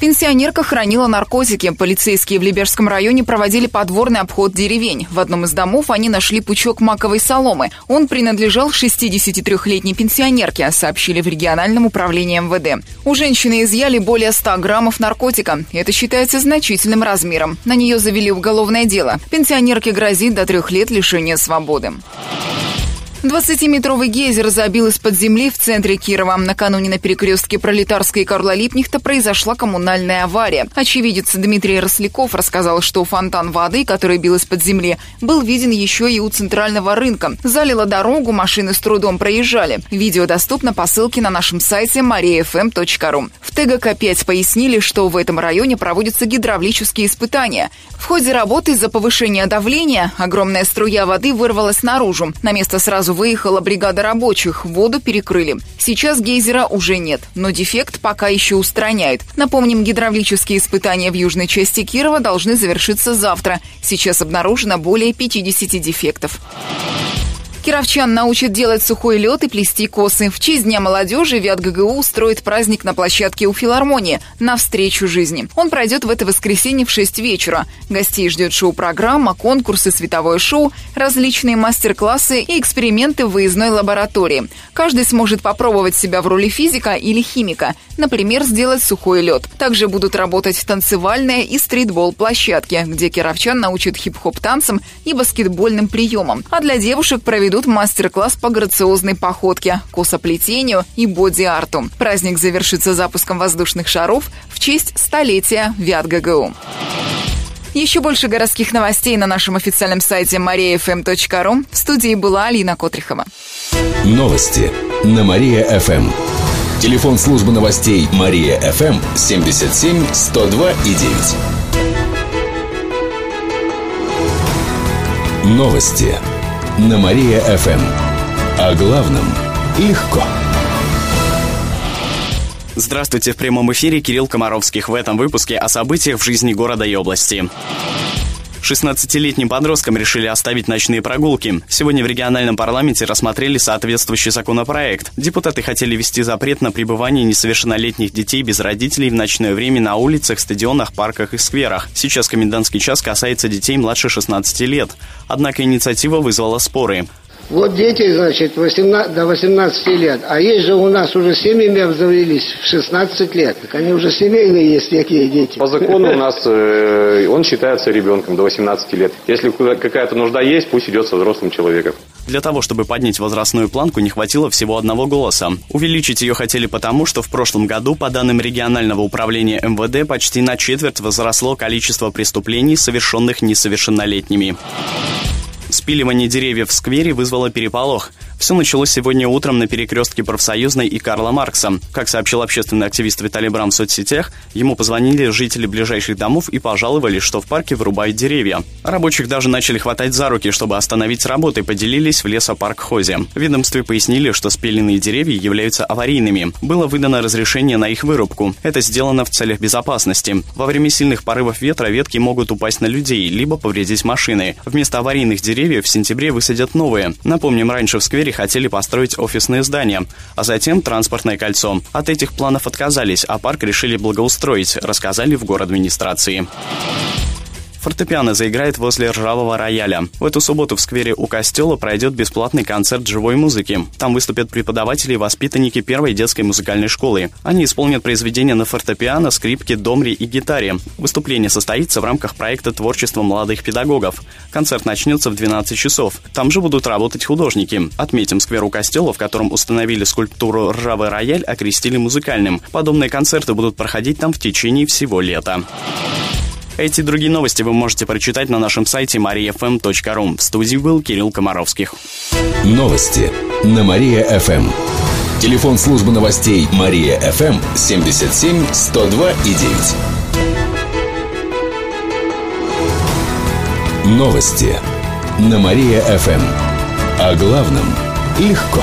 Пенсионерка хранила наркотики. Полицейские в Либерском районе проводили подворный обход деревень. В одном из домов они нашли пучок маковой соломы. Он принадлежал 63-летней пенсионерке, сообщили в региональном управлении МВД. У женщины изъяли более 100 граммов наркотика. Это считается значительным размером. На нее завели уголовное дело. Пенсионерке грозит до трех лет лишения свободы. 20-метровый гейзер забил из-под земли в центре Кирова. Накануне на перекрестке Пролетарской и Карла Липнихта произошла коммунальная авария. Очевидец Дмитрий Росляков рассказал, что фонтан воды, который бил из-под земли, был виден еще и у центрального рынка. Залило дорогу, машины с трудом проезжали. Видео доступно по ссылке на нашем сайте mariafm.ru. В ТГК-5 пояснили, что в этом районе проводятся гидравлические испытания. В ходе работы из-за повышения давления огромная струя воды вырвалась наружу. На место сразу выехала бригада рабочих, воду перекрыли. Сейчас гейзера уже нет, но дефект пока еще устраняют. Напомним, гидравлические испытания в южной части Кирова должны завершиться завтра. Сейчас обнаружено более 50 дефектов. Кировчан научат делать сухой лед и плести косы. В честь Дня молодежи ВИАТ ГГУ устроит праздник на площадке у филармонии «Навстречу жизни». Он пройдет в это воскресенье в 6 вечера. Гостей ждет шоу-программа, конкурсы, световое шоу, различные мастер-классы и эксперименты в выездной лаборатории. Каждый сможет попробовать себя в роли физика или химика. Например, сделать сухой лед. Также будут работать танцевальные и стритбол-площадки, где кировчан научат хип-хоп танцам и баскетбольным приемам. А для девушек проведут проведут мастер-класс по грациозной походке, косоплетению и боди-арту. Праздник завершится запуском воздушных шаров в честь столетия ВИАТ ГГУ. Еще больше городских новостей на нашем официальном сайте mariafm.ru. В студии была Алина Котрихова. Новости на Мария-ФМ. Телефон службы новостей Мария-ФМ 77 102 и 9. Новости на Мария-ФМ. О главном легко. Здравствуйте, в прямом эфире Кирилл Комаровских. В этом выпуске о событиях в жизни города и области. 16-летним подросткам решили оставить ночные прогулки. Сегодня в региональном парламенте рассмотрели соответствующий законопроект. Депутаты хотели ввести запрет на пребывание несовершеннолетних детей без родителей в ночное время на улицах, стадионах, парках и скверах. Сейчас комендантский час касается детей младше 16 лет. Однако инициатива вызвала споры. Вот дети, значит, 18, до 18 лет. А есть же у нас уже семьями обзавелись в 16 лет. Так они уже семейные есть такие дети. По закону у нас э, он считается ребенком до 18 лет. Если какая-то нужда есть, пусть идет со взрослым человеком. Для того, чтобы поднять возрастную планку, не хватило всего одного голоса. Увеличить ее хотели потому, что в прошлом году, по данным регионального управления МВД, почти на четверть возросло количество преступлений, совершенных несовершеннолетними. Спиливание деревьев в сквере вызвало переполох. Все началось сегодня утром на перекрестке Профсоюзной и Карла Маркса. Как сообщил общественный активист Виталий Брам в соцсетях, ему позвонили жители ближайших домов и пожаловали, что в парке вырубают деревья. Рабочих даже начали хватать за руки, чтобы остановить работы, поделились в лесопарк-хозе. В ведомстве пояснили, что спиленные деревья являются аварийными. Было выдано разрешение на их вырубку. Это сделано в целях безопасности. Во время сильных порывов ветра ветки могут упасть на людей, либо повредить машины. Вместо аварийных деревьев деревьев в сентябре высадят новые. Напомним, раньше в сквере хотели построить офисные здания, а затем транспортное кольцо. От этих планов отказались, а парк решили благоустроить, рассказали в город администрации. Фортепиано заиграет возле ржавого рояля. В эту субботу в сквере у костела пройдет бесплатный концерт живой музыки. Там выступят преподаватели и воспитанники первой детской музыкальной школы. Они исполнят произведения на фортепиано, скрипке, домре и гитаре. Выступление состоится в рамках проекта творчества молодых педагогов. Концерт начнется в 12 часов. Там же будут работать художники. Отметим, сквер у костела, в котором установили скульптуру «Ржавый рояль», окрестили музыкальным. Подобные концерты будут проходить там в течение всего лета. Эти и другие новости вы можете прочитать на нашем сайте mariafm.ru. В студии был Кирилл Комаровских. Новости на Мария-ФМ. Телефон службы новостей Мария-ФМ 77 102 и 9. Новости на Мария-ФМ. О главном легко.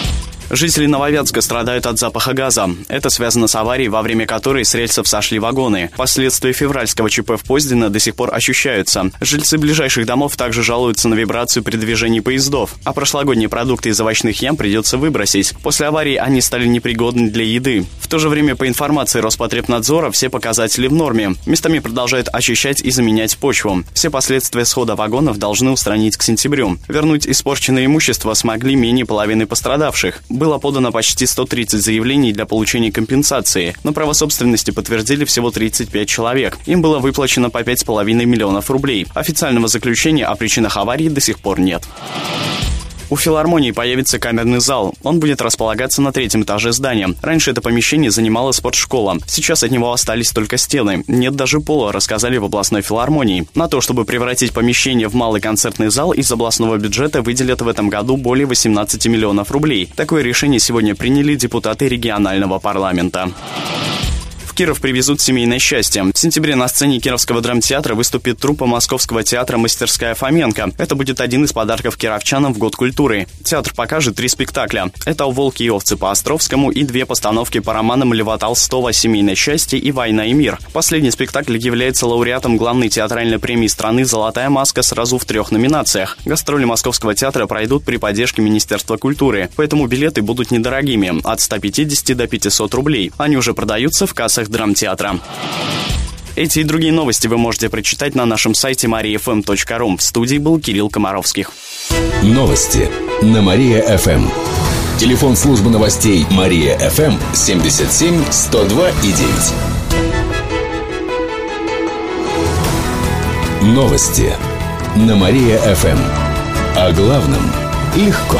Жители Нововятска страдают от запаха газа. Это связано с аварией, во время которой с рельсов сошли вагоны. Последствия февральского ЧП в Поздино до сих пор ощущаются. Жильцы ближайших домов также жалуются на вибрацию при движении поездов. А прошлогодние продукты из овощных ям придется выбросить. После аварии они стали непригодны для еды. В то же время, по информации Роспотребнадзора, все показатели в норме. Местами продолжают очищать и заменять почву. Все последствия схода вагонов должны устранить к сентябрю. Вернуть испорченное имущество смогли менее половины пострадавших было подано почти 130 заявлений для получения компенсации, но право собственности подтвердили всего 35 человек. Им было выплачено по 5,5 миллионов рублей. Официального заключения о причинах аварии до сих пор нет. У филармонии появится камерный зал. Он будет располагаться на третьем этаже здания. Раньше это помещение занимала спортшкола. Сейчас от него остались только стены. Нет даже пола, рассказали в областной филармонии. На то, чтобы превратить помещение в малый концертный зал, из областного бюджета выделят в этом году более 18 миллионов рублей. Такое решение сегодня приняли депутаты регионального парламента. Киров привезут семейное счастье. В сентябре на сцене Кировского драмтеатра выступит труппа Московского театра «Мастерская Фоменко». Это будет один из подарков кировчанам в Год культуры. Театр покажет три спектакля. Это «Волки и овцы» по Островскому и две постановки по романам Льва Толстого «Семейное счастье» и «Война и мир». Последний спектакль является лауреатом главной театральной премии страны «Золотая маска» сразу в трех номинациях. Гастроли Московского театра пройдут при поддержке Министерства культуры, поэтому билеты будут недорогими – от 150 до 500 рублей. Они уже продаются в кассах драмтеатра. Эти и другие новости вы можете прочитать на нашем сайте mariafm.ru. В студии был Кирилл Комаровских. Новости на Мария-ФМ. Телефон службы новостей Мария-ФМ 77 102 и 9. Новости на Мария-ФМ. О главном легко.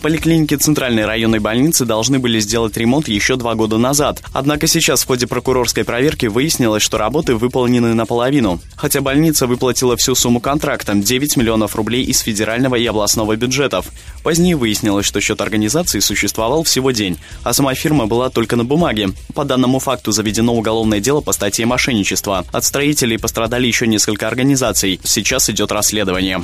В поликлинике Центральной районной больницы должны были сделать ремонт еще два года назад. Однако сейчас в ходе прокурорской проверки выяснилось, что работы выполнены наполовину. Хотя больница выплатила всю сумму контракта – 9 миллионов рублей из федерального и областного бюджетов. Позднее выяснилось, что счет организации существовал всего день, а сама фирма была только на бумаге. По данному факту заведено уголовное дело по статье мошенничества. От строителей пострадали еще несколько организаций. Сейчас идет расследование.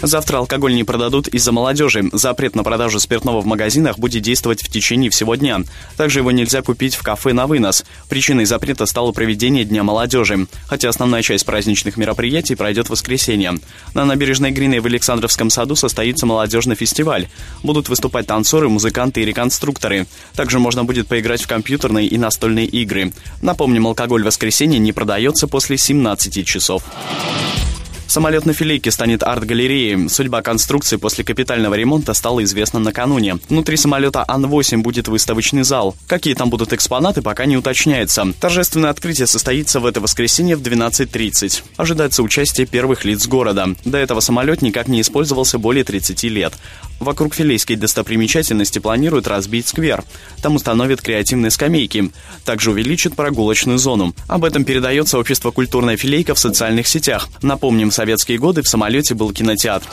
Завтра алкоголь не продадут из-за молодежи. Запрет на продажу спиртного в магазинах будет действовать в течение всего дня. Также его нельзя купить в кафе на вынос. Причиной запрета стало проведение Дня молодежи. Хотя основная часть праздничных мероприятий пройдет в воскресенье. На набережной Грины в Александровском саду состоится молодежный фестиваль. Будут выступать танцоры, музыканты и реконструкторы. Также можно будет поиграть в компьютерные и настольные игры. Напомним, алкоголь в воскресенье не продается после 17 часов. Самолет на филейке станет арт-галереей. Судьба конструкции после капитального ремонта стала известна накануне. Внутри самолета Ан-8 будет выставочный зал. Какие там будут экспонаты, пока не уточняется. Торжественное открытие состоится в это воскресенье в 12.30. Ожидается участие первых лиц города. До этого самолет никак не использовался более 30 лет. Вокруг филейской достопримечательности планируют разбить сквер. Там установят креативные скамейки. Также увеличат прогулочную зону. Об этом передается общество «Культурная филейка» в социальных сетях. Напомним, в советские годы в самолете был кинотеатр.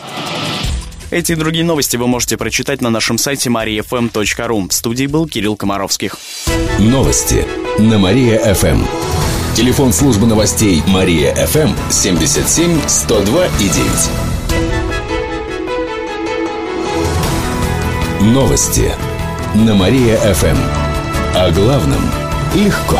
Эти и другие новости вы можете прочитать на нашем сайте mariafm.ru. В студии был Кирилл Комаровских. Новости на Мария-ФМ. Телефон службы новостей Мария-ФМ 77 102 и 9. Новости на Мария-ФМ. О главном легко.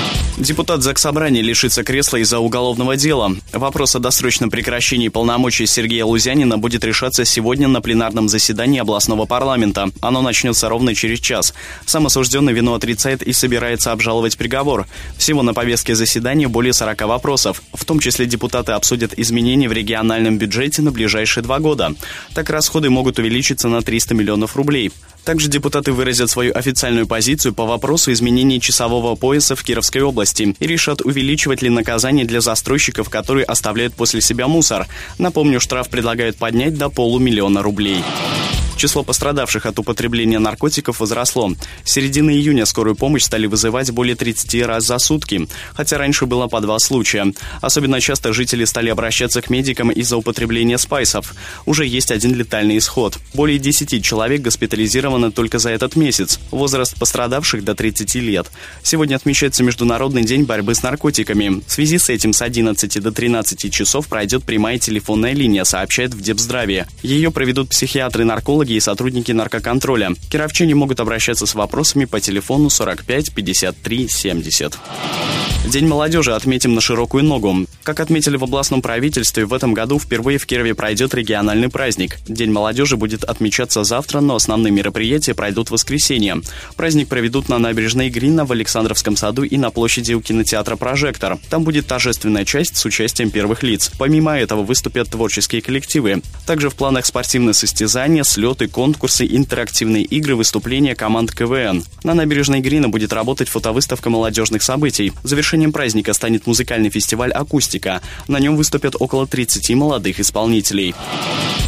Депутат Заксобрания лишится кресла из-за уголовного дела. Вопрос о досрочном прекращении полномочий Сергея Лузянина будет решаться сегодня на пленарном заседании областного парламента. Оно начнется ровно через час. Сам осужденный вину отрицает и собирается обжаловать приговор. Всего на повестке заседания более 40 вопросов. В том числе депутаты обсудят изменения в региональном бюджете на ближайшие два года. Так расходы могут увеличиться на 300 миллионов рублей. Также депутаты выразят свою официальную позицию по вопросу изменения часового пояса в Кировской области и решат, увеличивать ли наказание для застройщиков, которые оставляют после себя мусор. Напомню, штраф предлагают поднять до полумиллиона рублей. Число пострадавших от употребления наркотиков возросло. С середины июня скорую помощь стали вызывать более 30 раз за сутки, хотя раньше было по два случая. Особенно часто жители стали обращаться к медикам из-за употребления спайсов. Уже есть один летальный исход. Более 10 человек госпитализированы только за этот месяц. Возраст пострадавших до 30 лет. Сегодня отмечается Международный день борьбы с наркотиками. В связи с этим с 11 до 13 часов пройдет прямая телефонная линия, сообщает в Депздраве. Ее проведут психиатры-наркологи и сотрудники наркоконтроля. Кировчане могут обращаться с вопросами по телефону 45 53 70. День молодежи отметим на широкую ногу. Как отметили в областном правительстве, в этом году впервые в Кирове пройдет региональный праздник. День молодежи будет отмечаться завтра, но основные мероприятия пройдут в воскресенье. Праздник проведут на набережной Грина в Александровском саду и на площади у кинотеатра «Прожектор». Там будет торжественная часть с участием первых лиц. Помимо этого выступят творческие коллективы. Также в планах спортивные состязания, слеты, конкурсы, интерактивные игры, выступления команд КВН. На набережной Грина будет работать фотовыставка молодежных событий. Завершением праздника станет музыкальный фестиваль «Акустика». На нем выступят около 30 молодых исполнителей.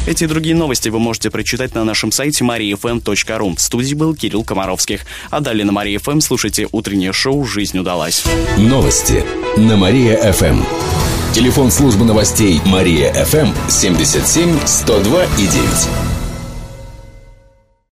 Эти и другие новости вы можете прочитать на нашем сайте mariafm.ru. В студии был Кирилл Комаровских. А далее на Мария ФМ слушайте утреннее шоу «Жизнь удалась». Новости на Мария-ФМ. Телефон службы новостей Мария-ФМ 77 102 и 9.